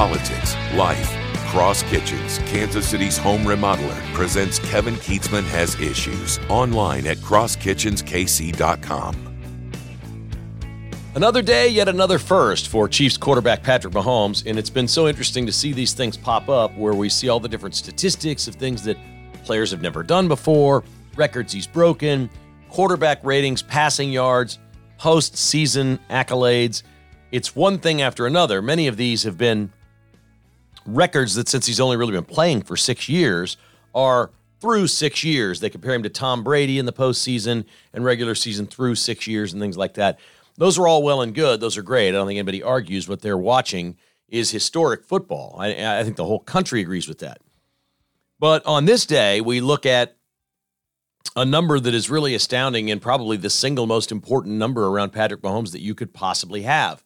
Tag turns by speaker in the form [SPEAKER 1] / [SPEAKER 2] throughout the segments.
[SPEAKER 1] politics, life. Cross Kitchens, Kansas City's home remodeler, presents Kevin Kietzman Has Issues online at crosskitchenskc.com.
[SPEAKER 2] Another day, yet another first for Chiefs quarterback Patrick Mahomes. And it's been so interesting to see these things pop up where we see all the different statistics of things that players have never done before, records he's broken, quarterback ratings, passing yards, postseason accolades. It's one thing after another. Many of these have been records that since he's only really been playing for six years are through six years. They compare him to Tom Brady in the postseason and regular season through six years and things like that. Those are all well and good. Those are great. I don't think anybody argues what they're watching is historic football. I, I think the whole country agrees with that. But on this day, we look at a number that is really astounding and probably the single most important number around Patrick Mahomes that you could possibly have.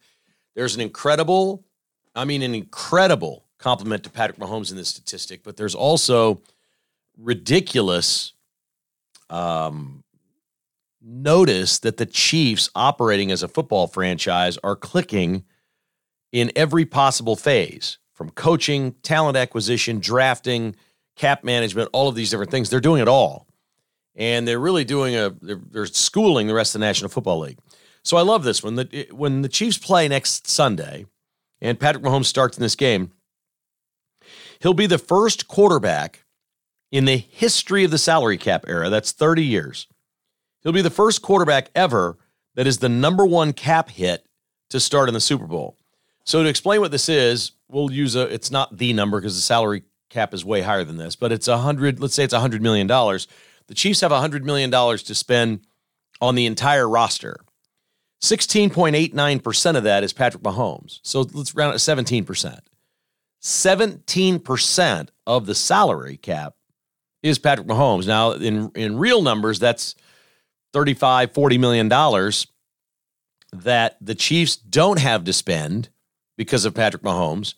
[SPEAKER 2] There's an incredible, I mean, an incredible compliment to Patrick Mahomes in this statistic, but there's also ridiculous um, notice that the Chiefs, operating as a football franchise, are clicking in every possible phase from coaching, talent acquisition, drafting, cap management, all of these different things. They're doing it all. And they're really doing a, they're, they're schooling the rest of the National Football League. So I love this one. The, when the Chiefs play next Sunday and Patrick Mahomes starts in this game, he'll be the first quarterback in the history of the salary cap era. That's 30 years He'll be the first quarterback ever that is the number one cap hit to start in the Super Bowl. So to explain what this is, we'll use a it's not the number because the salary cap is way higher than this, but it's a hundred, let's say it's a hundred million dollars. The Chiefs have a hundred million dollars to spend on the entire roster. 16.89% of that is Patrick Mahomes. So let's round it 17%. 17% of the salary cap is Patrick Mahomes. Now, in, in real numbers, that's 35, 40 million dollars that the Chiefs don't have to spend because of Patrick Mahomes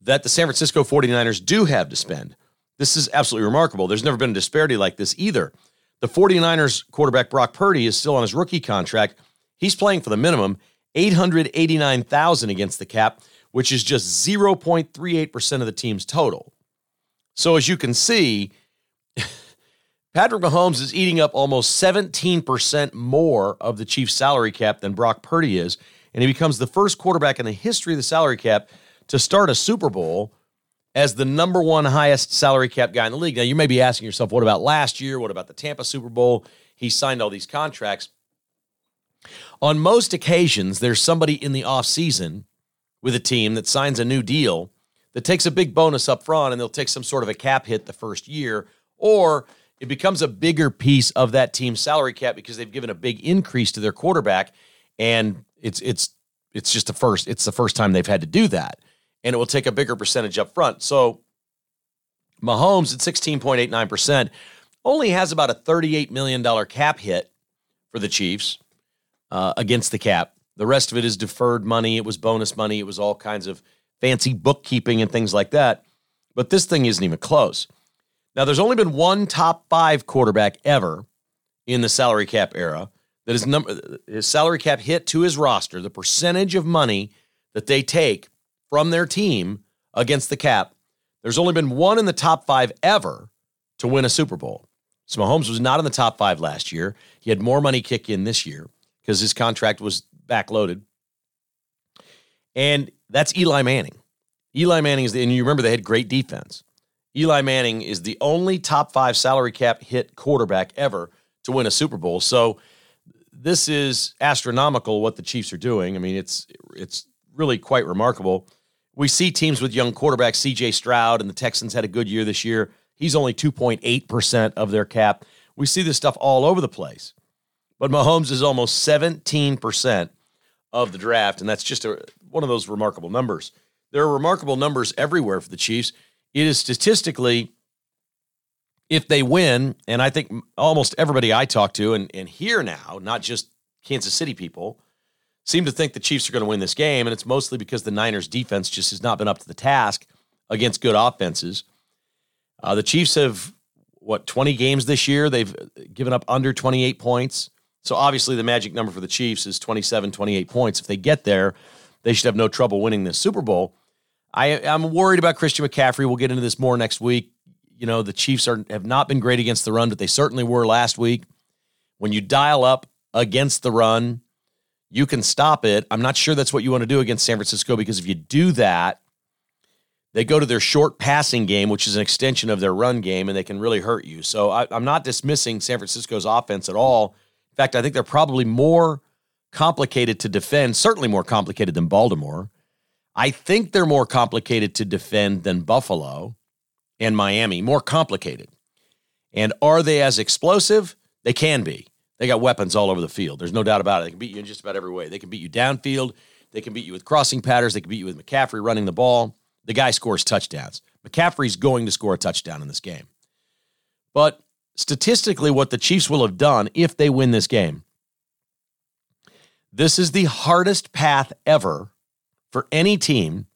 [SPEAKER 2] that the San Francisco 49ers do have to spend. This is absolutely remarkable. There's never been a disparity like this either. The 49ers quarterback Brock Purdy is still on his rookie contract. He's playing for the minimum, 889,000 against the cap, which is just 0.38% of the team's total. So as you can see, Patrick Mahomes is eating up almost 17% more of the Chiefs' salary cap than Brock Purdy is, and he becomes the first quarterback in the history of the salary cap to start a Super Bowl as the number one highest salary cap guy in the league. Now, you may be asking yourself, what about last year? What about the Tampa Super Bowl? He signed all these contracts. On most occasions, there's somebody in the offseason with a team that signs a new deal that takes a big bonus up front and they'll take some sort of a cap hit the first year, or it becomes a bigger piece of that team's salary cap because they've given a big increase to their quarterback and it's it's it's just the first it's the first time they've had to do that and it will take a bigger percentage up front so Mahomes at 16.89% only has about a $38 million cap hit for the Chiefs uh, against the cap. The rest of it is deferred money. It was bonus money. It was all kinds of fancy bookkeeping and things like that. But this thing isn't even close. Now, there's only been one top five quarterback ever in the salary cap era that his number his salary cap hit to his roster, the percentage of money that they take from their team against the cap. There's only been one in the top five ever to win a Super Bowl. So Mahomes was not in the top five last year. He had more money kick in this year because his contract was backloaded. And that's Eli Manning. Eli Manning is the, and you remember they had great defense. Eli Manning is the only top five salary cap hit quarterback ever to win a Super Bowl. So this is astronomical what the Chiefs are doing. I mean, it's it's really quite remarkable. We see teams with young quarterbacks, CJ Stroud and the Texans had a good year this year. He's only 2.8% of their cap. We see this stuff all over the place. But Mahomes is almost 17% of the draft, and that's just a, one of those remarkable numbers. There are remarkable numbers everywhere for the Chiefs it is statistically, if they win, and I think almost everybody I talk to and, and hear now, not just Kansas City people, seem to think the Chiefs are going to win this game. And it's mostly because the Niners defense just has not been up to the task against good offenses. Uh, the Chiefs have, what, 20 games this year? They've given up under 28 points. So obviously the magic number for the Chiefs is 27, 28 points. If they get there, they should have no trouble winning this Super Bowl. I, I'm worried about Christian McCaffrey. We'll get into this more next week. You know, the Chiefs are have not been great against the run, but they certainly were last week. When you dial up against the run, you can stop it. I'm not sure that's what you want to do against San Francisco because if you do that, they go to their short passing game, which is an extension of their run game, and they can really hurt you. So I, am not dismissing San Francisco's offense at all. In fact, I think they're probably more complicated to defend, certainly more complicated than Baltimore. I think they're more complicated to defend than Buffalo and Miami, more complicated. And are they as explosive? They can be. They got weapons all over the field. There's no doubt about it. They can beat you in just about every way. They can beat you downfield. They can beat you with crossing patterns. They can beat you with McCaffrey running the ball the guy scores touchdowns. McCaffrey's going to score a touchdown in this game. But statistically, what the Chiefs will have done if they win this game, this is the hardest path ever for any team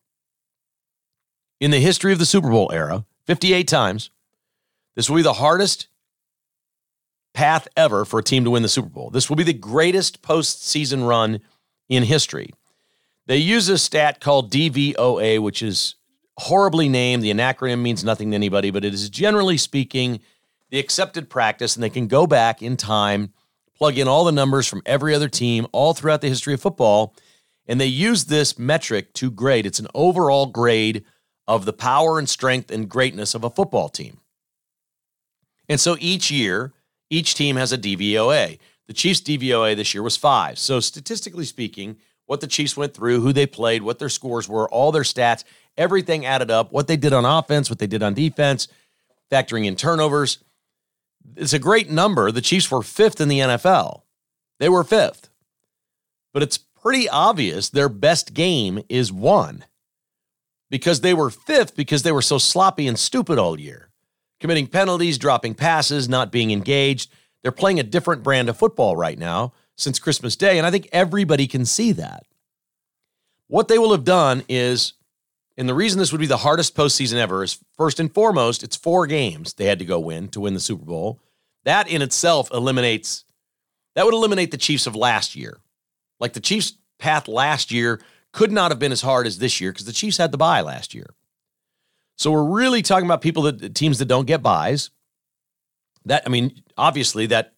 [SPEAKER 2] in the history of the Super Bowl era 58 times. This will be the hardest path ever for a team to win the Super Bowl. This will be the greatest postseason run in history. They use a stat called DVOA, which is horribly named. The acronym means nothing to anybody, but it is generally speaking the accepted practice, and they can go back in time, plug in all the numbers from every other team all throughout the history of football, and they use this metric to grade. It's an overall grade of the power and strength and greatness of a football team. And so each year, each team has a DVOA. The Chiefs' DVOA this year was five. So statistically speaking, what the Chiefs went through, who they played, what their scores were, all their stats, everything added up, what they did on offense, what they did on defense, factoring in turnovers. It's a great number. The Chiefs were fifth in the NFL. They were fifth. But it's pretty obvious their best game is one because they were fifth because they were so sloppy and stupid all year, committing penalties, dropping passes, not being engaged. They're playing a different brand of football right now since Christmas Day, and I think everybody can see that. What they will have done is and the reason this would be the hardest postseason ever is first and foremost, it's four games they had to go win to win the Super Bowl. That in itself eliminates, that would eliminate the Chiefs of last year. Like the Chiefs' path last year could not have been as hard as this year because the Chiefs had the bye last year. So we're really talking about people that teams that don't get byes. That I mean, obviously that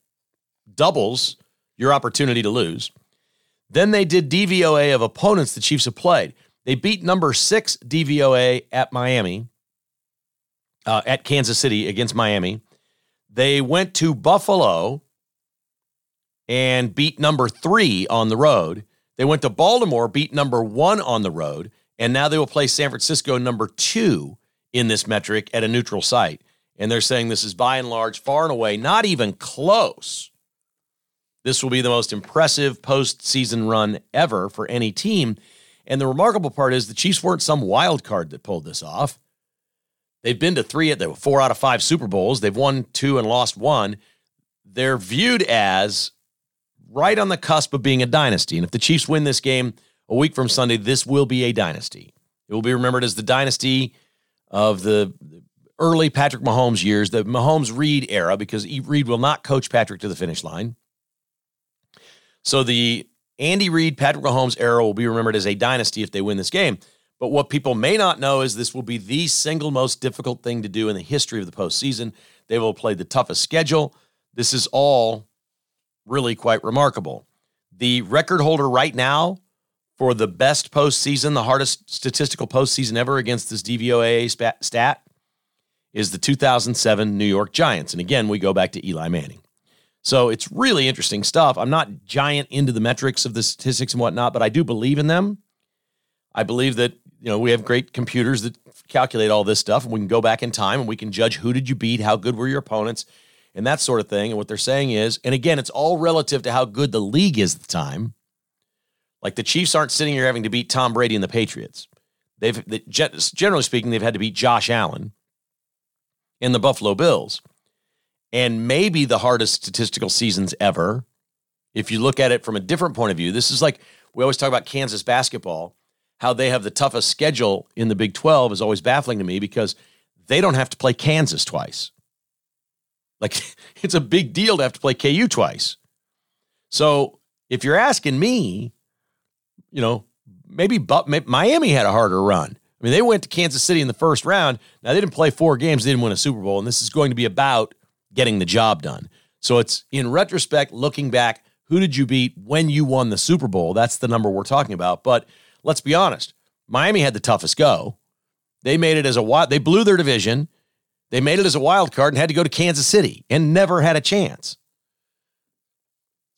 [SPEAKER 2] doubles your opportunity to lose. Then they did DVOA of opponents the Chiefs have played. They beat number six DVOA at Miami, uh, at Kansas City against Miami. They went to Buffalo and beat number three on the road. They went to Baltimore, beat number one on the road, and now they will play San Francisco number two in this metric at a neutral site. And they're saying this is by and large, far and away, not even close. This will be the most impressive postseason run ever for any team. And the remarkable part is the Chiefs weren't some wild card that pulled this off. They've been to three, they were four out of five Super Bowls. They've won two and lost one. They're viewed as right on the cusp of being a dynasty. And if the Chiefs win this game a week from Sunday, this will be a dynasty. It will be remembered as the dynasty of the early Patrick Mahomes years, the Mahomes Reid era, because Reid will not coach Patrick to the finish line. So the Andy Reid, Patrick Mahomes era will be remembered as a dynasty if they win this game. But what people may not know is this will be the single most difficult thing to do in the history of the postseason. They will play the toughest schedule. This is all really quite remarkable. The record holder right now for the best postseason, the hardest statistical postseason ever against this DVOA stat, is the 2007 New York Giants. And again, we go back to Eli Manning. So it's really interesting stuff. I'm not giant into the metrics of the statistics and whatnot, but I do believe in them. I believe that you know we have great computers that calculate all this stuff, and we can go back in time and we can judge who did you beat, how good were your opponents, and that sort of thing. And what they're saying is, and again, it's all relative to how good the league is at the time. Like the Chiefs aren't sitting here having to beat Tom Brady and the Patriots. They've generally speaking, they've had to beat Josh Allen and the Buffalo Bills and maybe the hardest statistical seasons ever. If you look at it from a different point of view, this is like we always talk about Kansas basketball, how they have the toughest schedule in the Big 12 is always baffling to me because they don't have to play Kansas twice. Like it's a big deal to have to play KU twice. So if you're asking me, you know, maybe, Miami had a harder run I mean, they went to Kansas City in the first round. Now, they didn't play four games, they didn't win a Super Bowl, and this is going to be about getting the job done. So it's in retrospect, looking back, who did you beat when you won the Super Bowl? That's the number we're talking about. But let's be honest Miami had the toughest go. They made it as a wild, they blew their division. They made it as a wild card and had to go to Kansas City and never had a chance.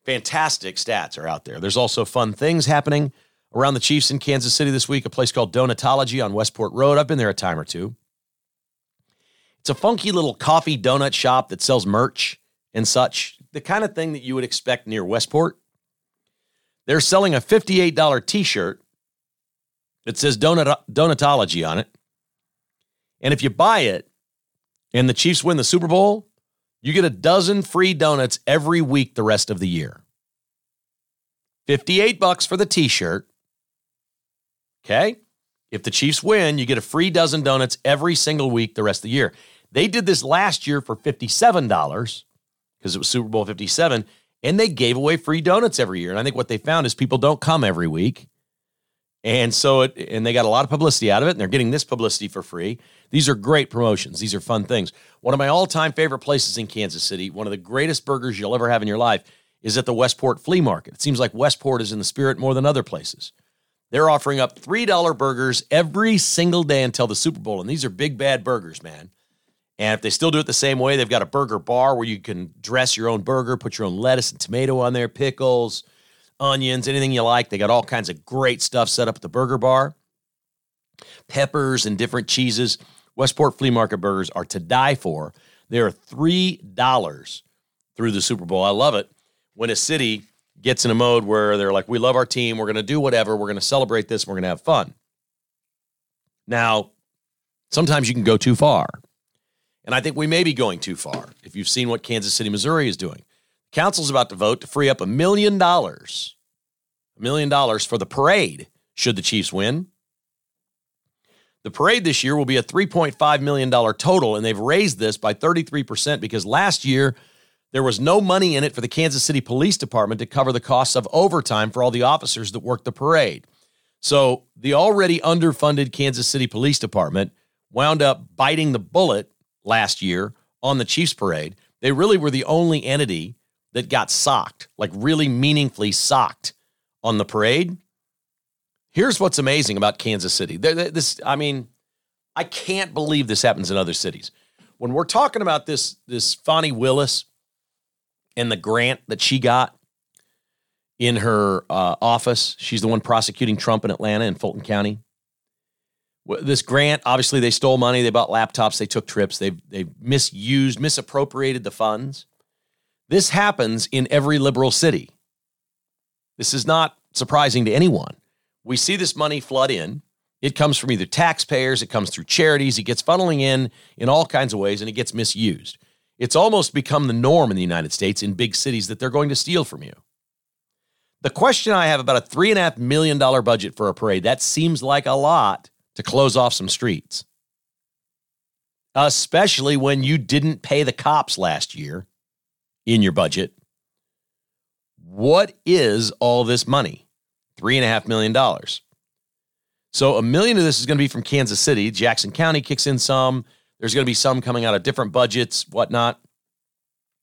[SPEAKER 2] Fantastic stats are out there. There's also fun things happening around the Chiefs in Kansas City this week, a place called Donutology on Westport Road. I've been there a time or two. It's a funky little coffee donut shop that sells merch and such, the kind of thing that you would expect near Westport. They're selling a $58 t shirt that says Donut, Donutology on it. And if you buy it and the Chiefs win the Super Bowl, you get a dozen free donuts every week the rest of the year. 58 bucks for the t-shirt. Okay? If the Chiefs win, you get a free dozen donuts every single week the rest of the year. They did this last year for $57 because it was Super Bowl 57 and they gave away free donuts every year. And I think what they found is people don't come every week. And so it and they got a lot of publicity out of it and they're getting this publicity for free. These are great promotions. These are fun things. One of my all-time favorite places in Kansas City, one of the greatest burgers you'll ever have in your life, is at the Westport Flea Market. It seems like Westport is in the spirit more than other places. They're offering up $3 burgers every single day until the Super Bowl. And these are big, bad burgers, man. And if they still do it the same way, they've got a burger bar where you can dress your own burger, put your own lettuce and tomato on there, pickles, onions, anything you like. They got all kinds of great stuff set up at the burger bar, peppers and different cheeses. Westport Flea Market burgers are to die for. They are $3 through the Super Bowl. I love it when a city gets in a mode where they're like, we love our team. We're going to do whatever. We're going to celebrate this. We're going to have fun. Now, sometimes you can go too far. And I think we may be going too far if you've seen what Kansas City, Missouri is doing. Council's about to vote to free up a million dollars, a million dollars for the parade should the Chiefs win. The parade this year will be a $3.5 million total, and they've raised this by 33% because last year there was no money in it for the Kansas City Police Department to cover the costs of overtime for all the officers that worked the parade. So the already underfunded Kansas City Police Department wound up biting the bullet last year on the Chiefs parade. They really were the only entity that got socked, like really meaningfully socked on the parade. Here's what's amazing about Kansas City. This, I mean, I can't believe this happens in other cities. When we're talking about this, this Fani Willis and the grant that she got in her uh, office, she's the one prosecuting Trump in Atlanta and Fulton County. This grant, obviously, they stole money. They bought laptops. They took trips. They they misused, misappropriated the funds. This happens in every liberal city. This is not surprising to anyone. We see this money flood in. It comes from either taxpayers, it comes through charities, it gets funneling in in all kinds of ways, and it gets misused. It's almost become the norm in the United States in big cities that they're going to steal from you. The question I have about a $3.5 million budget for a parade, that seems like a lot to close off some streets, especially when you didn't pay the cops last year in your budget. What is all this money? $3.5 million. So a million of this is going to be from Kansas City. Jackson County kicks in some. There's going to be some coming out of different budgets, whatnot.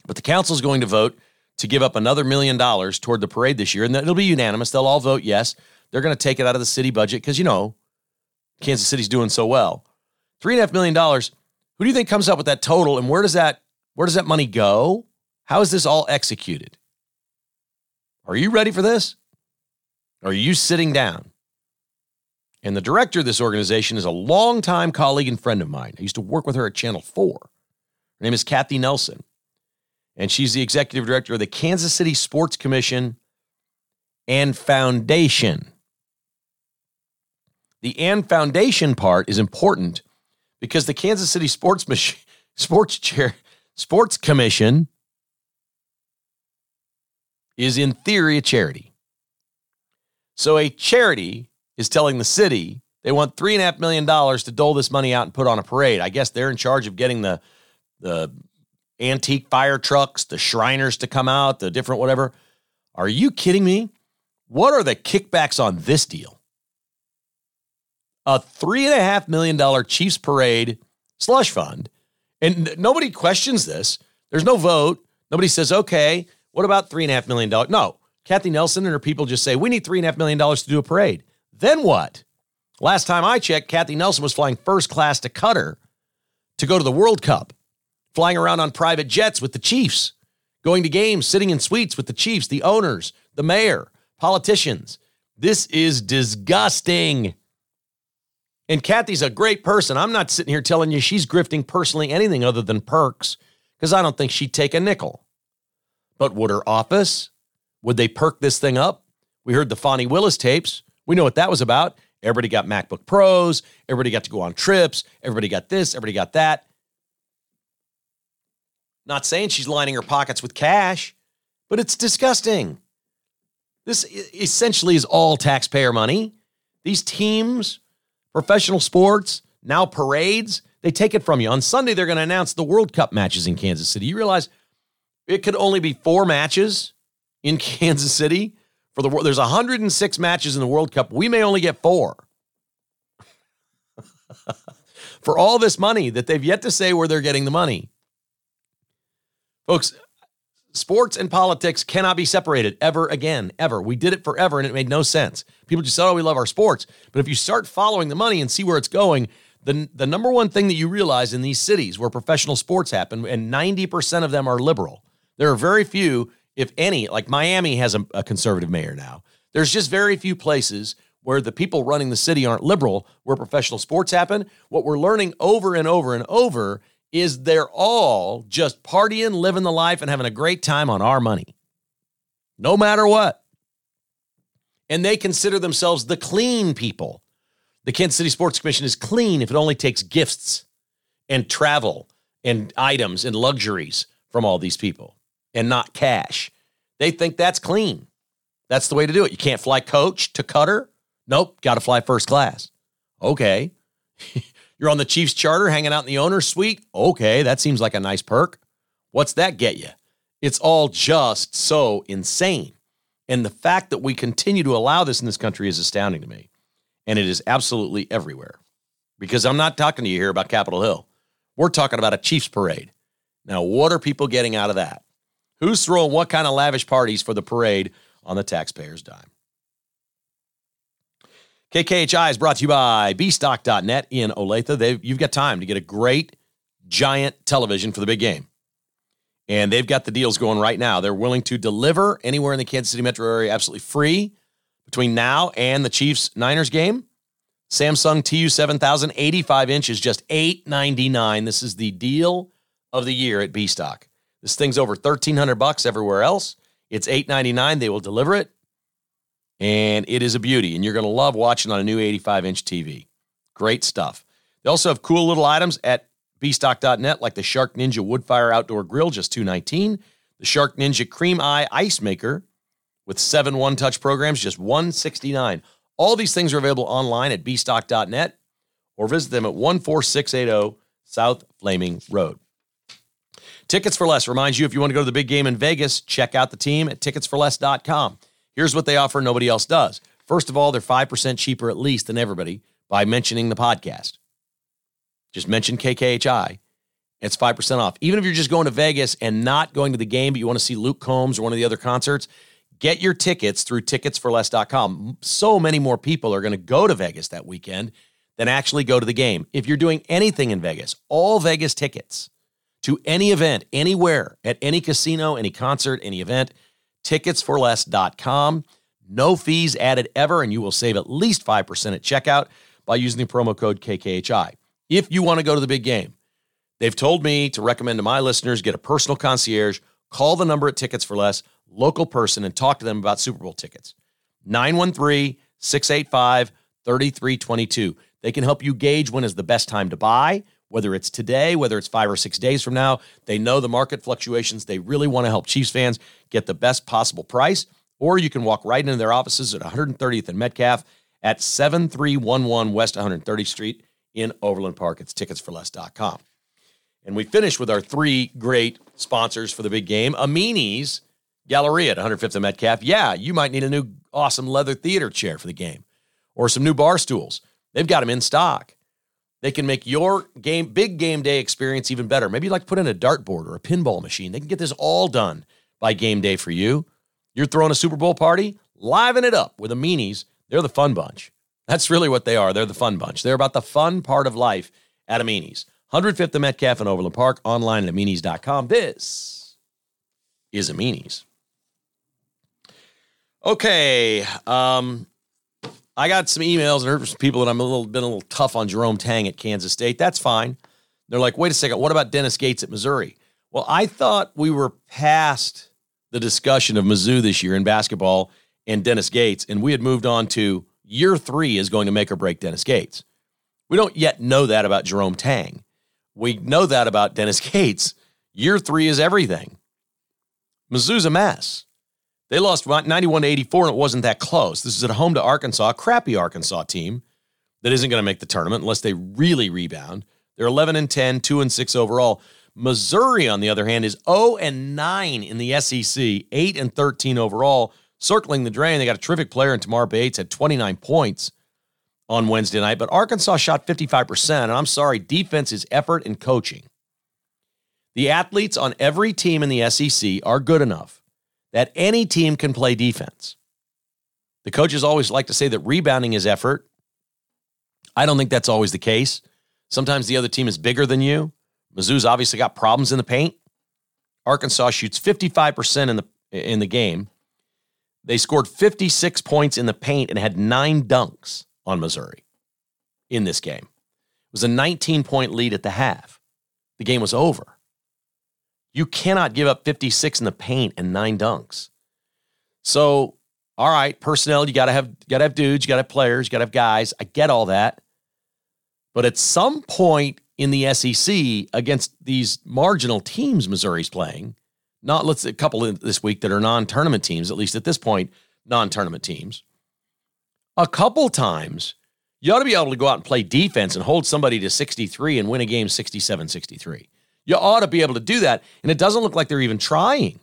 [SPEAKER 2] But the council is going to vote to give up another million dollars toward the parade this year, and it'll be unanimous. They'll all vote yes. They're going to take it out of the city budget because, you know, Kansas City's doing so well. Three and a half million dollars. Who do you think comes up with that total, and where does that where does that money go? How is this all executed? Are you ready for this? Are you sitting down? And the director of this organization is a longtime colleague and friend of mine. I used to work with her at Channel 4. Her name is Kathy Nelson. And she's the executive director of the Kansas City Sports Commission and Foundation. The and Foundation part is important because the Kansas City Sports Mach- Sports Chair Sports Commission is in theory a charity. So a charity is telling the city they want three and a half million dollars to dole this money out and put on a parade. I guess they're in charge of getting the the antique fire trucks, the Shriners to come out, the different whatever. Are you kidding me? What are the kickbacks on this deal? A $3.5 million Chiefs parade slush fund. And nobody questions this. There's no vote. Nobody says, okay, what about $3.5 million? No. Kathy Nelson and her people just say, we need $3.5 million to do a parade. Then what? Last time I checked, Kathy Nelson was flying first class to Qatar to go to the World Cup, flying around on private jets with the Chiefs, going to games, sitting in suites with the Chiefs, the owners, the mayor, politicians. This is disgusting. And Kathy's a great person. I'm not sitting here telling you she's grifting personally anything other than perks because I don't think she'd take a nickel. But would her office? Would they perk this thing up? We heard the Fani Willis tapes. We know what that was about. Everybody got MacBook Pros. Everybody got to go on trips. Everybody got this. Everybody got that. Not saying she's lining her pockets with cash, but it's disgusting. This essentially is all taxpayer money. These teams, professional sports, now parades, they take it from you. On Sunday, they're going to announce the World Cup matches in Kansas City. You realize it could only be four matches in Kansas City for the world. There's 106 matches in the World Cup. We may only get four. for all this money that they've yet to say where they're getting the money. Folks, sports and politics cannot be separated ever again, ever. We did it forever and it made no sense. People just said, oh, we love our sports. But if you start following the money and see where it's going, the, the number one thing that you realize in these cities where professional sports happen, and 90% of them are liberal, there are very few, if any, like Miami has a, a conservative mayor now. There's just very few places where the people running the city aren't liberal, where professional sports happen. What we're learning over and over and over is they're all just partying, living the life, and having a great time on our money, no matter what. And they consider themselves the clean people. The Kansas City Sports Commission is clean if it only takes gifts and travel and items and luxuries from all these people and not cash. They think that's clean. That's the way to do it. You can't fly coach to Qatar. Nope, got to fly first class. Okay. You're on the Chiefs charter hanging out in the owner's suite. Okay, that seems like a nice perk. What's that get you? It's all just so insane. And the fact that we continue to allow this in this country is astounding to me and it is absolutely everywhere. Because I'm not talking to you here about Capitol Hill. We're talking about a Chiefs parade. Now, what are people getting out of that? Who's throwing what kind of lavish parties for the parade on the taxpayer's dime? KKHI is brought to you by bstock.net in Olathe. They've, you've got time to get a great giant television for the big game. And they've got the deals going right now. They're willing to deliver anywhere in the Kansas City metro area absolutely free between now and the Chiefs Niners game. Samsung TU 7000 85 inch is just 899. This is the deal of the year at B Stock. This thing's over 1300 bucks everywhere else. It's 899. They will deliver it. And it is a beauty and you're going to love watching on a new 85 inch TV. Great stuff. They also have cool little items at bstock.net like the Shark Ninja Woodfire Outdoor Grill just 219, the Shark Ninja Creami Ice Maker with seven one touch programs, just 169. All these things are available online at bstock.net or visit them at 14680 South Flaming Road. Tickets for Less reminds you if you want to go to the big game in Vegas, check out the team at ticketsforless.com. Here's what they offer nobody else does. First of all, they're 5% cheaper at least than everybody by mentioning the podcast. Just mention KKHI. It's 5% off. Even if you're just going to Vegas and not going to the game, but you want to see Luke Combs or one of the other concerts, Get your tickets through ticketsforless.com. So many more people are going to go to Vegas that weekend than actually go to the game. If you're doing anything in Vegas, all Vegas tickets to any event, anywhere, at any casino, any concert, any event, ticketsforless.com. No fees added ever, and you will save at least 5% at checkout by using the promo code KKHI. If you want to go to the big game, they've told me to recommend to my listeners get a personal concierge, call the number at Tickets for Less local person and talk to them about Super Bowl tickets. 913 685 3322. They can help you gauge when is the best time to buy, whether it's today, whether it's five or six days from now. They know the market fluctuations. They really want to help Chiefs fans get the best possible price. Or you can walk right into their offices at 130th and Metcalf at 7311 West 130th Street in Overland Park. It's ticketsforless.com. And we finish with our three great sponsors for the big game Amini's Galleria at 105th and Metcalf. Yeah, you might need a new awesome leather theater chair for the game or some new bar stools. They've got them in stock. They can make your game big game day experience even better. Maybe you like to put in a dartboard or a pinball machine. They can get this all done by game day for you. You're throwing a Super Bowl party, liven it up with Amini's. They're the fun bunch. That's really what they are. They're the fun bunch. They're about the fun part of life at Amini's. 105th and Metcalf in Overland Park, online at aminis.com. This is Amini's. Okay, um, I got some emails and heard from some people that I'm a little been a little tough on Jerome Tang at Kansas State. That's fine. They're like, wait a second, what about Dennis Gates at Missouri? Well, I thought we were past the discussion of Mizzou this year in basketball and Dennis Gates, and we had moved on to year three is going to make or break Dennis Gates. We don't yet know that about Jerome Tang. We know that about Dennis Gates. Year three is everything. Mizzou's a mess. They lost 91 to 84, and it wasn't that close. This is at home to Arkansas, a crappy Arkansas team that isn't going to make the tournament unless they really rebound. They're 11 and 10, 2 and 6 overall. Missouri, on the other hand, is 0 and 9 in the SEC, 8 and 13 overall. Circling the drain, they got a terrific player in Tamar Bates, at 29 points on Wednesday night, but Arkansas shot 55%. And I'm sorry, defense is effort and coaching. The athletes on every team in the SEC are good enough that any team can play defense. The coaches always like to say that rebounding is effort. I don't think that's always the case. Sometimes the other team is bigger than you. Mizzou's obviously got problems in the paint. Arkansas shoots 55% in the in the game. They scored 56 points in the paint and had 9 dunks on Missouri in this game. It was a 19 point lead at the half. The game was over. You cannot give up 56 in the paint and nine dunks. So, all right, personnel, you gotta have gotta have dudes, you gotta have players, you gotta have guys. I get all that. But at some point in the SEC against these marginal teams Missouri's playing, not let's a couple this week that are non-tournament teams, at least at this point, non-tournament teams. A couple times you ought to be able to go out and play defense and hold somebody to 63 and win a game 67-63. You ought to be able to do that. And it doesn't look like they're even trying,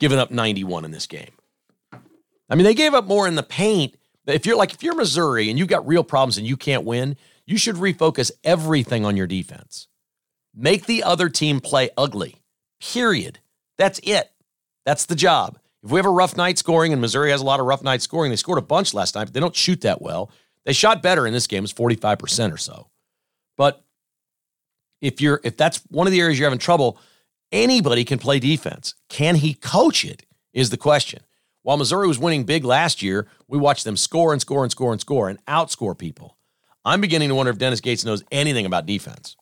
[SPEAKER 2] giving up 91 in this game. I mean, they gave up more in the paint. If you're like, if you're Missouri and you've got real problems and you can't win, you should refocus everything on your defense. Make the other team play ugly, period. That's it. That's the job. If we have a rough night scoring, and Missouri has a lot of rough night scoring, they scored a bunch last night, but they don't shoot that well. They shot better in this game, it's 45% or so. But if you're if that's one of the areas you're having trouble, anybody can play defense. Can he coach it? Is the question. While Missouri was winning big last year, we watched them score and score and score and score and outscore people. I'm beginning to wonder if Dennis Gates knows anything about defense.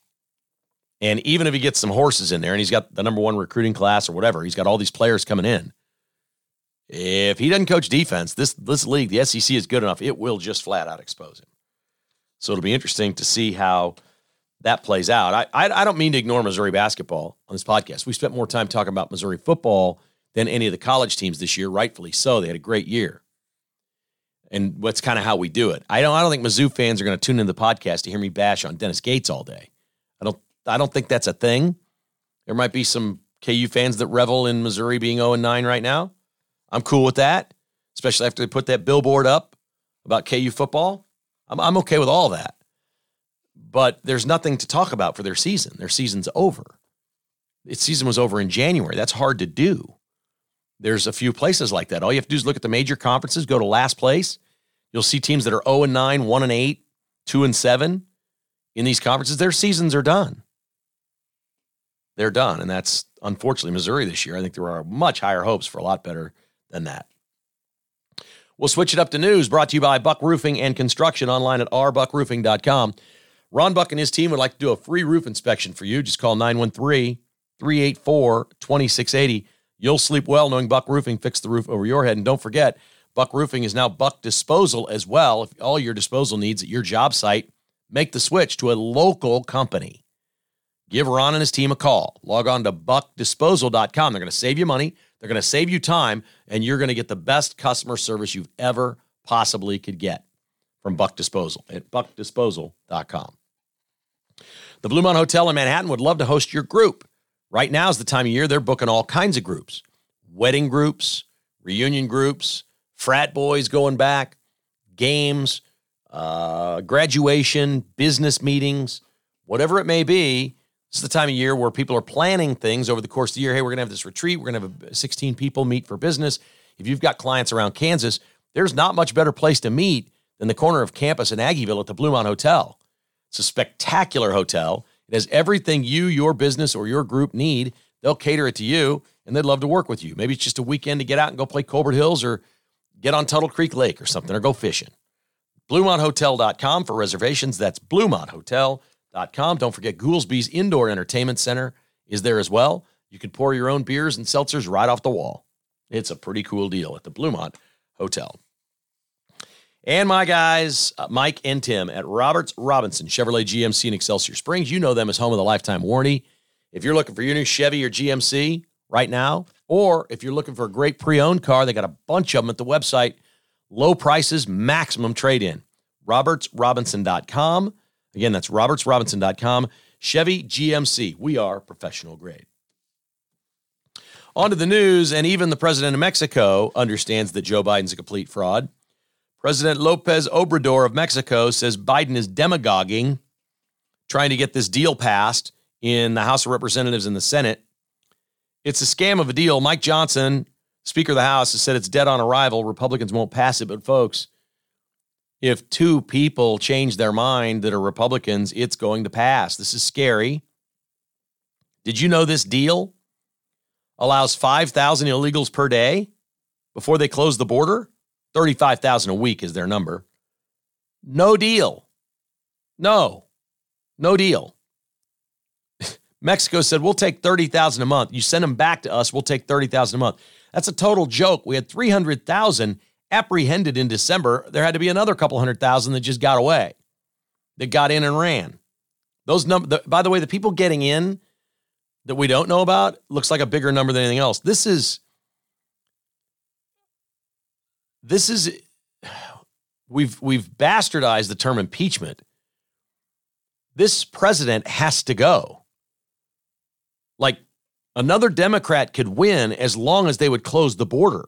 [SPEAKER 2] And even if he gets some horses in there and he's got the number one recruiting class or whatever, he's got all these players coming in. If he doesn't coach defense, this this league, the SEC is good enough, it will just flat out expose him. So it'll be interesting to see how that plays out. I, I, I don't mean to ignore Missouri basketball on this podcast. We spent more time talking about Missouri football than any of the college teams this year, rightfully so. They had a great year. And that's kind of how we do it. I don't I don't think Mizzou fans are going to tune in the podcast to hear me bash on Dennis Gates all day. I don't I don't think that's a thing. There might be some KU fans that revel in Missouri being 0 9 right now. I'm cool with that, especially after they put that billboard up about KU football. I'm, I'm okay with all that but there's nothing to talk about for their season. Their season's over. Its season was over in January. That's hard to do. There's a few places like that. All you have to do is look at the major conferences, go to last place. You'll see teams that are 0 and 9, 1 and 8, 2 and 7 in these conferences. Their seasons are done. They're done. And that's unfortunately Missouri this year. I think there are much higher hopes for a lot better than that. We'll switch it up to news brought to you by Buck Roofing and Construction online at rbuckroofing.com. Ron Buck and his team would like to do a free roof inspection for you. Just call 913 384 2680. You'll sleep well knowing Buck Roofing fixed the roof over your head. And don't forget, Buck Roofing is now Buck Disposal as well. If all your disposal needs at your job site, make the switch to a local company. Give Ron and his team a call. Log on to buckdisposal.com. They're going to save you money, they're going to save you time, and you're going to get the best customer service you've ever possibly could get from Buck Disposal at buckdisposal.com. The Bluemont Hotel in Manhattan would love to host your group. Right now is the time of year they're booking all kinds of groups wedding groups, reunion groups, frat boys going back, games, uh, graduation, business meetings, whatever it may be. This is the time of year where people are planning things over the course of the year. Hey, we're going to have this retreat. We're going to have 16 people meet for business. If you've got clients around Kansas, there's not much better place to meet than the corner of campus in Aggieville at the Bluemont Hotel. It's a spectacular hotel. It has everything you, your business, or your group need. They'll cater it to you, and they'd love to work with you. Maybe it's just a weekend to get out and go play Colbert Hills or get on Tuttle Creek Lake or something, or go fishing. BluemontHotel.com for reservations. That's BluemontHotel.com. Don't forget Goolsby's Indoor Entertainment Center is there as well. You can pour your own beers and seltzers right off the wall. It's a pretty cool deal at the Bluemont Hotel. And my guys, uh, Mike and Tim at Roberts Robinson Chevrolet GMC in Excelsior Springs. You know them as home of the lifetime warranty. If you're looking for your new Chevy or GMC right now, or if you're looking for a great pre owned car, they got a bunch of them at the website Low prices, maximum trade in. RobertsRobinson.com. Again, that's RobertsRobinson.com. Chevy GMC. We are professional grade. On to the news, and even the president of Mexico understands that Joe Biden's a complete fraud. President Lopez Obrador of Mexico says Biden is demagoguing, trying to get this deal passed in the House of Representatives and the Senate. It's a scam of a deal. Mike Johnson Speaker of the House has said it's dead on arrival. Republicans won't pass it. But, folks, if two people change their mind that are Republicans, it's going to pass. This is scary. Did you know this deal allows 5,000 illegals per day before they close the border? 35,000 a week is their number. No deal. No, no deal. Mexico said, we'll take 30,000 a month. You send them back to us, we'll take 30,000 a month. That's a total joke. We had 300,000 apprehended in December. There had to be another couple hundred thousand that just got away, that got in and ran. Those number, by the way, the people getting in that we don't know about looks like a bigger number than anything else. This is, this is, we've we've bastardized the term impeachment. This president has to go. Like Another Democrat could win as long as they would close the border.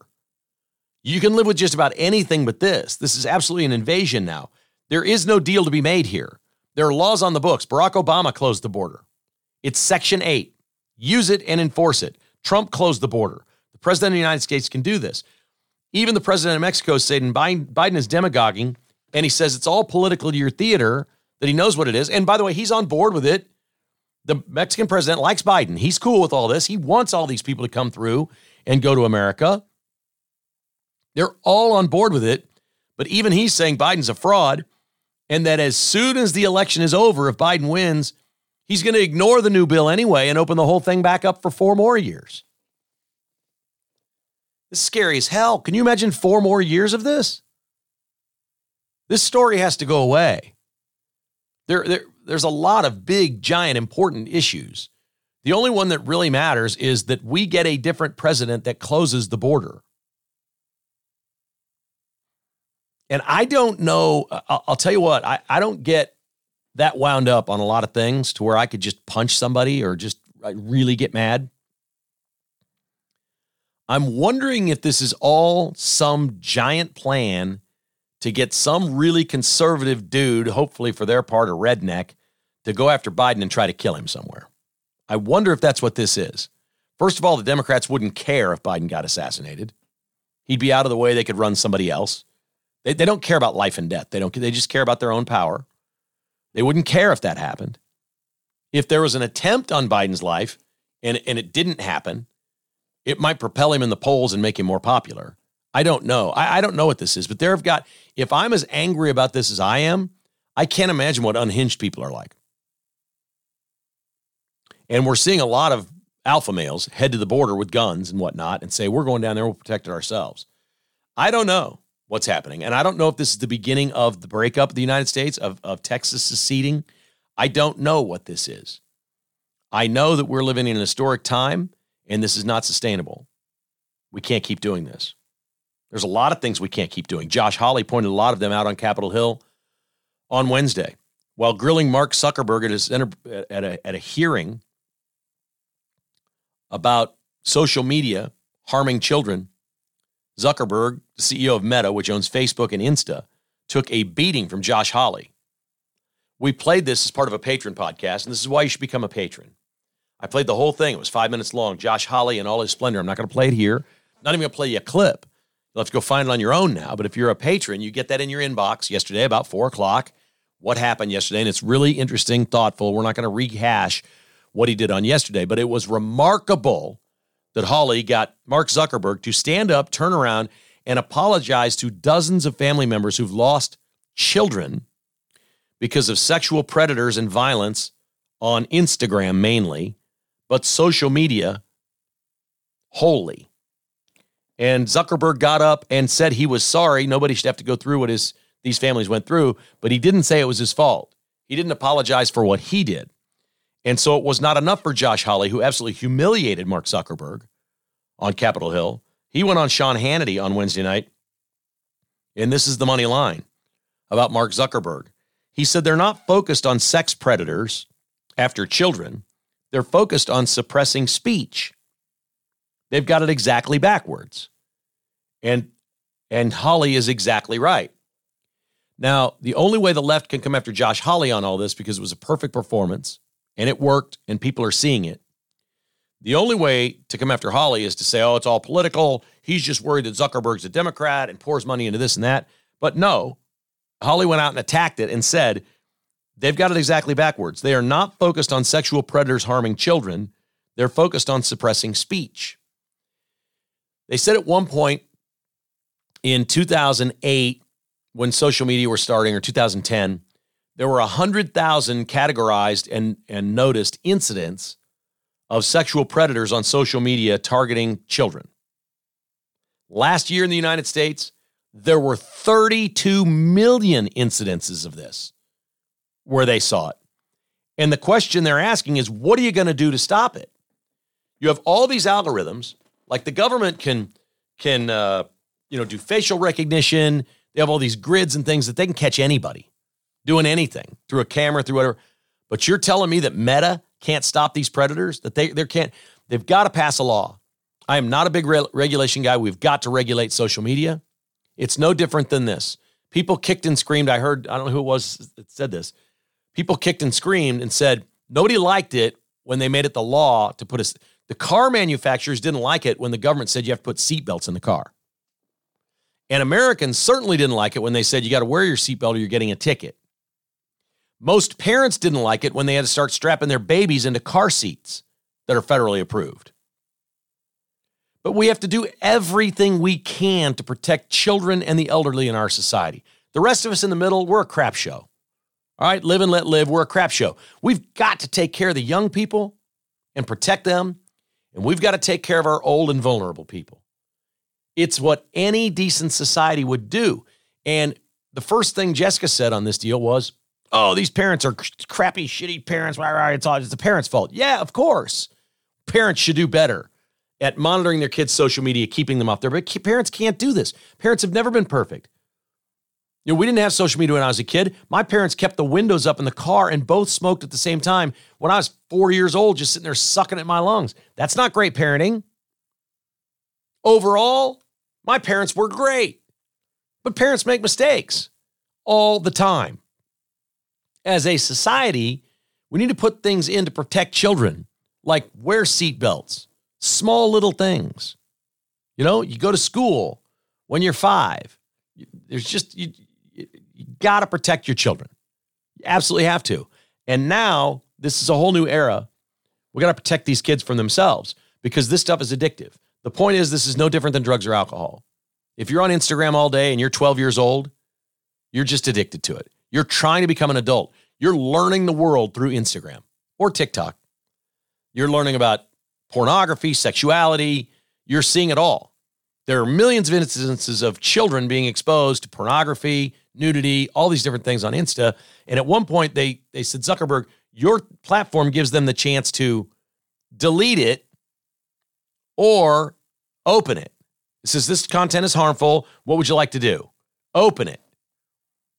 [SPEAKER 2] You can live with just about anything but this. This is absolutely an invasion now. There is no deal to be made here. There are laws on the books. Barack Obama closed the border. It's Section 8. Use it and enforce it. Trump closed the border. The President of the United States can do this. Even the President of Mexico said Biden is demagoguing, and he says it's all political your theater, that he knows what it is. And by the way, he's on board with it the Mexican president likes Biden. He's cool with all this. He wants all these people to come through and go to America. They're all on board with it. But even he's saying Biden's a fraud and that as soon as the election is over, if Biden wins, he's going to ignore the new bill anyway and open the whole thing back up for four more years. This is scary as hell. Can you imagine four more years of this? This story has to go away. There, there, there's a lot of big, giant, important issues. The only one that really matters is that we get a different president that closes the border. And I don't know, I'll tell you what, I, I don't get that wound up on a lot of things to where I could just punch somebody or just really get mad. I'm wondering if this is all some giant plan to get some really conservative dude, hopefully for their part a redneck, to go after Biden and try to kill him somewhere. I wonder if that's what this is. First of all, the Democrats wouldn't care if Biden got assassinated. He'd be out of the way. They could run somebody else. They, they don't care about life and death. They don't. They just care about their own power. They wouldn't care if that happened. If there was an attempt on Biden's life and, and it didn't happen, it might propel him in the polls and make him more popular. I don't know. I, I don't know what this is, but there have got, if I'm as angry about this as I am, I can't imagine what unhinged people are like. And we're seeing a lot of alpha males head to the border with guns and whatnot and say, we're going down there, we'll protect it ourselves. I don't know what's happening. And I don't know if this is the beginning of the breakup of the United States, of, of Texas seceding. I don't know what this is. I know that we're living in an historic time and this is not sustainable. We can't keep doing this. There's a lot of things we can't keep doing. Josh Hawley pointed a lot of them out on Capitol Hill on Wednesday while grilling Mark Zuckerberg at, his, at, a, at a hearing about social media harming children. Zuckerberg, the CEO of Meta, which owns Facebook and Insta, took a beating from Josh Hawley. We played this as part of a patron podcast, and this is why you should become a patron. I played the whole thing. It was five minutes long. Josh Hawley in all his splendor. I'm not going to play it here. Not even going to play you a clip. You'll have to go find it on your own now. But if you're a patron, you get that in your inbox yesterday about four o'clock. What happened yesterday? And it's really interesting, thoughtful. We're not going to rehash what he did on yesterday, but it was remarkable that Hawley got Mark Zuckerberg to stand up, turn around, and apologize to dozens of family members who've lost children because of sexual predators and violence on Instagram mainly, but social media wholly. And Zuckerberg got up and said he was sorry. Nobody should have to go through what his these families went through, but he didn't say it was his fault. He didn't apologize for what he did. And so it was not enough for Josh Hawley, who absolutely humiliated Mark Zuckerberg on Capitol Hill. He went on Sean Hannity on Wednesday night, and this is the money line about Mark Zuckerberg. He said they're not focused on sex predators after children, they're focused on suppressing speech. They've got it exactly backwards. And and Hawley is exactly right. Now, the only way the left can come after Josh Hawley on all this because it was a perfect performance and it worked and people are seeing it. The only way to come after Hawley is to say, "Oh, it's all political. He's just worried that Zuckerberg's a Democrat and pours money into this and that." But no, Hawley went out and attacked it and said, They've got it exactly backwards. They are not focused on sexual predators harming children, they're focused on suppressing speech. They said at one point in 2008, when social media were starting, or 2010, there were 100,000 categorized and, and noticed incidents of sexual predators on social media targeting children. Last year in the United States, there were 32 million incidences of this where they saw it. And the question they're asking is what are you going to do to stop it? You have all these algorithms, like the government can can uh, you know do facial recognition. They have all these grids and things that they can catch anybody doing anything through a camera, through whatever. But you're telling me that Meta can't stop these predators? That they they can't? They've got to pass a law. I am not a big re- regulation guy. We've got to regulate social media. It's no different than this. People kicked and screamed. I heard. I don't know who it was that said this people kicked and screamed and said nobody liked it when they made it the law to put a. The car manufacturers didn't like it when the government said you have to put seatbelts in the car. And Americans certainly didn't like it when they said you got to wear your seatbelt or you're getting a ticket. Most parents didn't like it when they had to start strapping their babies into car seats that are federally approved. But we have to do everything we can to protect children and the elderly in our society. The rest of us in the middle, we're a crap show. All right, live and let live. We're a crap show. We've got to take care of the young people and protect them, and we've got to take care of our old and vulnerable people. It's what any decent society would do. And the first thing Jessica said on this deal was, "Oh, these parents are crappy, shitty parents. It's all it's the parents' fault." Yeah, of course. Parents should do better at monitoring their kids' social media, keeping them off there. But parents can't do this. Parents have never been perfect. You know, we didn't have social media when I was a kid. My parents kept the windows up in the car and both smoked at the same time when I was four years old, just sitting there sucking at my lungs. That's not great parenting. Overall, my parents were great, but parents make mistakes all the time. As a society, we need to put things in to protect children, like wear seatbelts, small little things. You know, you go to school when you're five. There's just, you, got to protect your children. You absolutely have to. And now this is a whole new era. We got to protect these kids from themselves because this stuff is addictive. The point is, this is no different than drugs or alcohol. If you're on Instagram all day and you're 12 years old, you're just addicted to it. You're trying to become an adult. You're learning the world through Instagram or TikTok. You're learning about pornography, sexuality. You're seeing it all. There are millions of instances of children being exposed to pornography, nudity, all these different things on Insta. And at one point, they they said Zuckerberg, your platform gives them the chance to delete it or open it. It says this content is harmful. What would you like to do? Open it.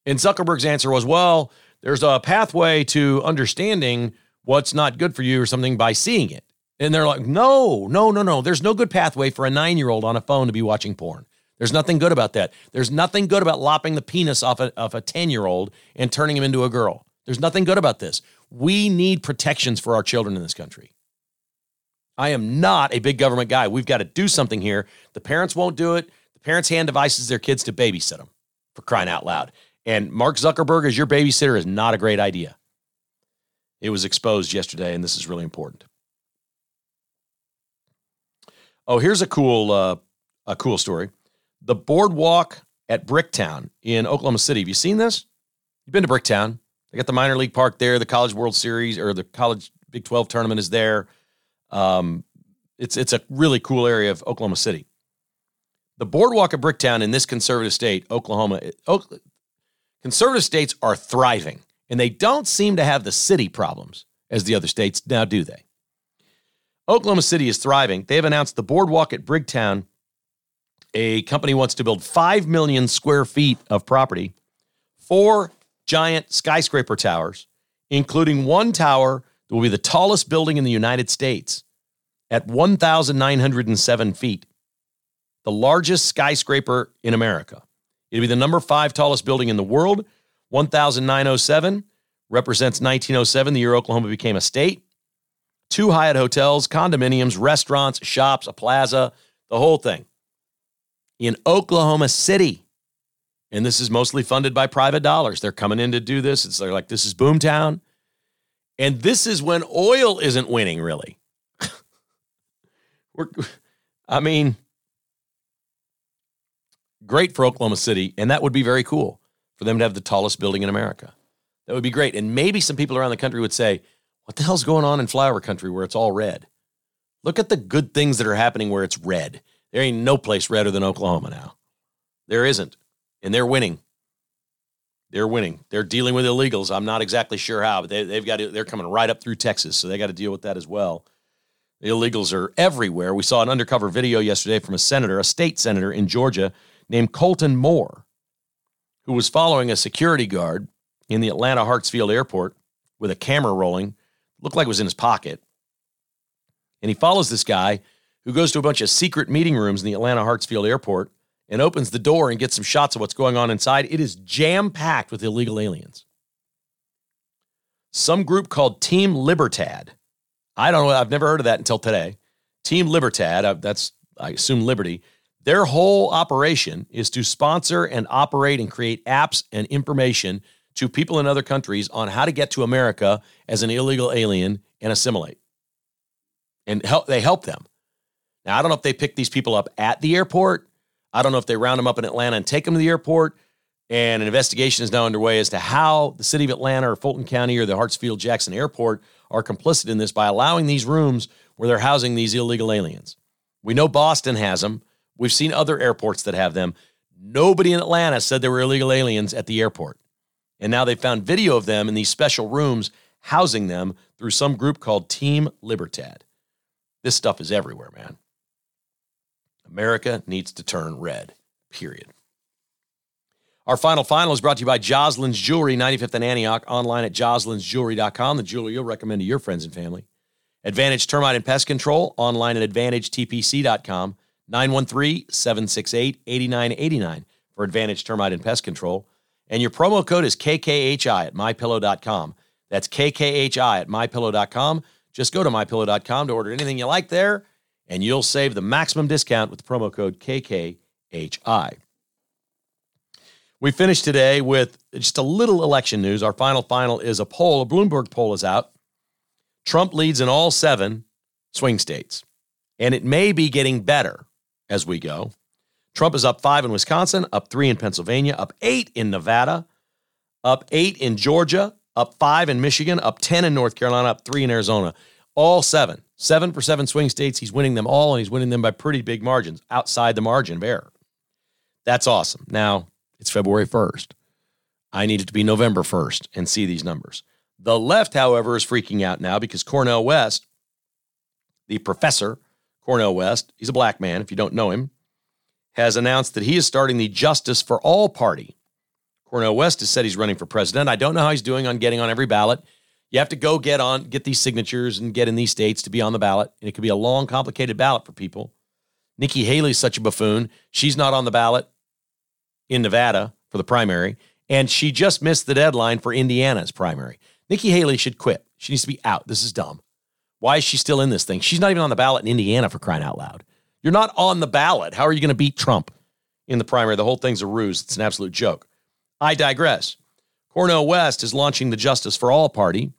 [SPEAKER 2] And Zuckerberg's answer was, well, there's a pathway to understanding what's not good for you or something by seeing it. And they're like, no, no, no, no. There's no good pathway for a nine year old on a phone to be watching porn. There's nothing good about that. There's nothing good about lopping the penis off a, of a 10 year old and turning him into a girl. There's nothing good about this. We need protections for our children in this country. I am not a big government guy. We've got to do something here. The parents won't do it. The parents hand devices their kids to babysit them for crying out loud. And Mark Zuckerberg as your babysitter is not a great idea. It was exposed yesterday, and this is really important. Oh, here's a cool, uh, a cool story. The boardwalk at Bricktown in Oklahoma City. Have you seen this? You've been to Bricktown. They got the minor league park there. The College World Series or the College Big 12 tournament is there. Um, it's it's a really cool area of Oklahoma City. The boardwalk at Bricktown in this conservative state, Oklahoma, conservative states are thriving, and they don't seem to have the city problems as the other states now, do they? Oklahoma City is thriving. They have announced the boardwalk at Bricktown. A company wants to build 5 million square feet of property, four giant skyscraper towers, including one tower that will be the tallest building in the United States at 1,907 feet, the largest skyscraper in America. It'll be the number five tallest building in the world. 1,907 represents 1907, the year Oklahoma became a state. Two Hyatt hotels, condominiums, restaurants, shops, a plaza, the whole thing in Oklahoma City. And this is mostly funded by private dollars. They're coming in to do this. It's they're like, this is boomtown. And this is when oil isn't winning, really. We're, I mean, great for Oklahoma City, and that would be very cool for them to have the tallest building in America. That would be great. And maybe some people around the country would say, What the hell's going on in flower country where it's all red? Look at the good things that are happening where it's red. There ain't no place redder than Oklahoma now. There isn't. And they're winning. They're winning. They're dealing with illegals. I'm not exactly sure how, but they, have got to, they're coming right up through Texas, so they got to deal with that as well. The illegals are everywhere. We saw an undercover video yesterday from a senator, a state senator in Georgia named Colton Moore, who was following a security guard in the Atlanta Hartsfield airport with a camera rolling, looked like it was in his pocket. And he follows this guy who goes to a bunch of secret meeting rooms in the Atlanta Hartsfield airport and opens the door and gets some shots of what's going on inside. It is jam packed with illegal aliens. Some group called Team Libertad. I don't know. I've never heard of that until today. Team Libertad, uh, that's, I assume, Liberty. Their whole operation is to sponsor and operate and create apps and information to people in other countries on how to get to America as an illegal alien and assimilate. And help, they help them. Now, I don't know if they pick these people up at the airport. I don't know if they round them up in Atlanta and take them to the airport. And an investigation is now underway as to how the city of Atlanta or Fulton County or the Hartsfield Jackson Airport are complicit in this by allowing these rooms where they're housing these illegal aliens. We know Boston has them. We've seen other airports that have them. Nobody in Atlanta said there were illegal aliens at the airport. And now they found video of them in these special rooms housing them through some group called Team Libertad. This stuff is everywhere, man. America needs to turn red, period. Our final final is brought to you by Joslin's Jewelry, 95th and Antioch, online at joslinsjewelry.com, the jewelry you'll recommend to your friends and family. Advantage Termite and Pest Control, online at advantagetpc.com, 913 768 8989 for Advantage Termite and Pest Control. And your promo code is KKHI at mypillow.com. That's KKHI at mypillow.com. Just go to mypillow.com to order anything you like there and you'll save the maximum discount with the promo code KKHI. We finished today with just a little election news. Our final final is a poll, a Bloomberg poll is out. Trump leads in all seven swing states, and it may be getting better as we go. Trump is up five in Wisconsin, up three in Pennsylvania, up eight in Nevada, up eight in Georgia, up five in Michigan, up 10 in North Carolina, up three in Arizona. All seven. Seven for seven swing states. He's winning them all, and he's winning them by pretty big margins outside the margin of error. That's awesome. Now, it's February 1st. I need it to be November 1st and see these numbers. The left, however, is freaking out now because Cornel West, the professor, Cornel West, he's a black man, if you don't know him, has announced that he is starting the Justice for All Party. Cornel West has said he's running for president. I don't know how he's doing on getting on every ballot. You have to go get on, get these signatures and get in these states to be on the ballot. And it could be a long, complicated ballot for people. Nikki Haley's such a buffoon. She's not on the ballot in Nevada for the primary, and she just missed the deadline for Indiana's primary. Nikki Haley should quit. She needs to be out. This is dumb. Why is she still in this thing? She's not even on the ballot in Indiana for crying out loud. You're not on the ballot. How are you going to beat Trump in the primary? The whole thing's a ruse. It's an absolute joke. I digress. Cornel West is launching the Justice for All party.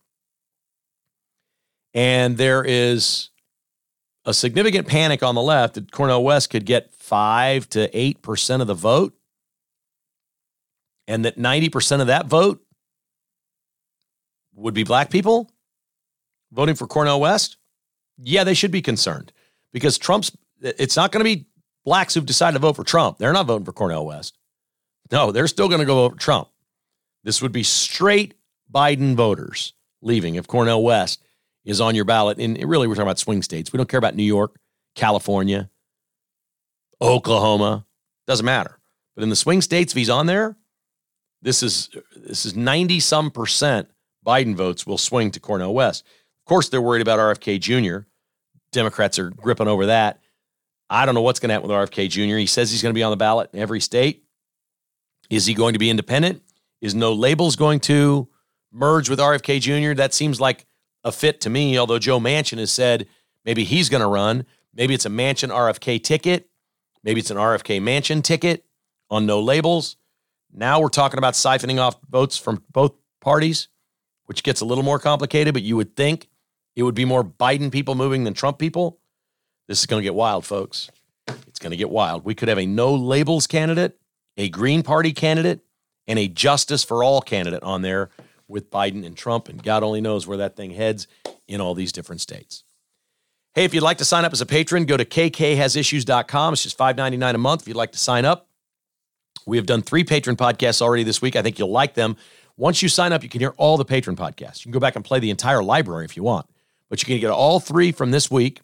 [SPEAKER 2] And there is a significant panic on the left that Cornel West could get 5 to 8% of the vote and that 90% of that vote would be black people voting for Cornel West, yeah, they should be concerned because Trump's, it's not going to be blacks who've decided to vote for Trump. They're not voting for Cornel West. No, they're still going to go vote for Trump. This would be straight Biden voters leaving if Cornel West is on your ballot. And really, we're talking about swing states. We don't care about New York, California, Oklahoma. Doesn't matter. But in the swing states, if he's on there, this is this is 90 some percent Biden votes will swing to Cornel West. Of course, they're worried about RFK Jr. Democrats are gripping over that. I don't know what's going to happen with RFK Jr. He says he's going to be on the ballot in every state. Is he going to be independent? Is no labels going to merge with RFK Jr.? That seems like a fit to me, although Joe Manchin has said maybe he's going to run. Maybe it's a Manchin RFK ticket. Maybe it's an RFK Manchin ticket on no labels. Now we're talking about siphoning off votes from both parties, which gets a little more complicated, but you would think it would be more Biden people moving than Trump people. This is going to get wild, folks. It's going to get wild. We could have a no labels candidate, a Green Party candidate, and a Justice for All candidate on there with Biden and Trump. And God only knows where that thing heads in all these different states. Hey, if you'd like to sign up as a patron, go to kkhasissues.com. It's just $5.99 a month if you'd like to sign up. We have done three patron podcasts already this week. I think you'll like them. Once you sign up, you can hear all the patron podcasts. You can go back and play the entire library if you want, but you can get all three from this week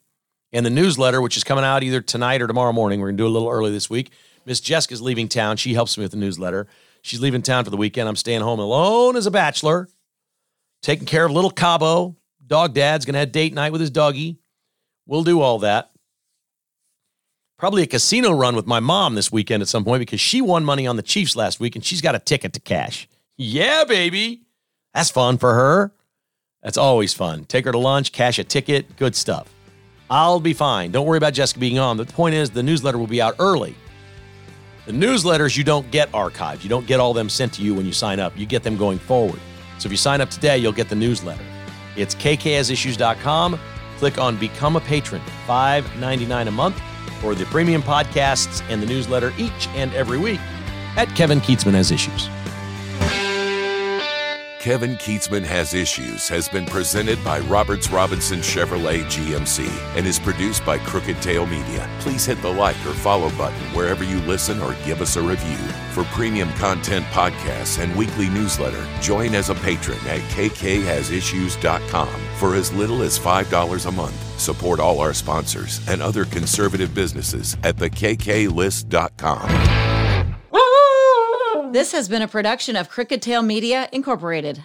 [SPEAKER 2] and the newsletter, which is coming out either tonight or tomorrow morning. We're going to do a little early this week. Miss Jessica's leaving town. She helps me with the newsletter. She's leaving town for the weekend. I'm staying home alone as a bachelor, taking care of little Cabo. Dog dad's going to have date night with his doggy. We'll do all that probably a casino run with my mom this weekend at some point because she won money on the Chiefs last week and she's got a ticket to cash. Yeah, baby. That's fun for her. That's always fun. Take her to lunch, cash a ticket, good stuff. I'll be fine. Don't worry about Jessica being on. But the point is, the newsletter will be out early. The newsletters you don't get archived. You don't get all them sent to you when you sign up. You get them going forward. So if you sign up today, you'll get the newsletter. It's kkhasissues.com. Click on Become a Patron, $5.99 a month for the premium podcasts and the newsletter each and every week at Kevin Kietzman Has Issues.
[SPEAKER 1] Kevin Kietzman Has Issues has been presented by Roberts Robinson Chevrolet GMC and is produced by Crooked Tail Media. Please hit the like or follow button wherever you listen or give us a review. For premium content podcasts and weekly newsletter, join as a patron at kkhasissues.com for as little as $5 a month. Support all our sponsors and other conservative businesses at thekklist.com.
[SPEAKER 3] This has been a production of Crooked Tail Media, Incorporated.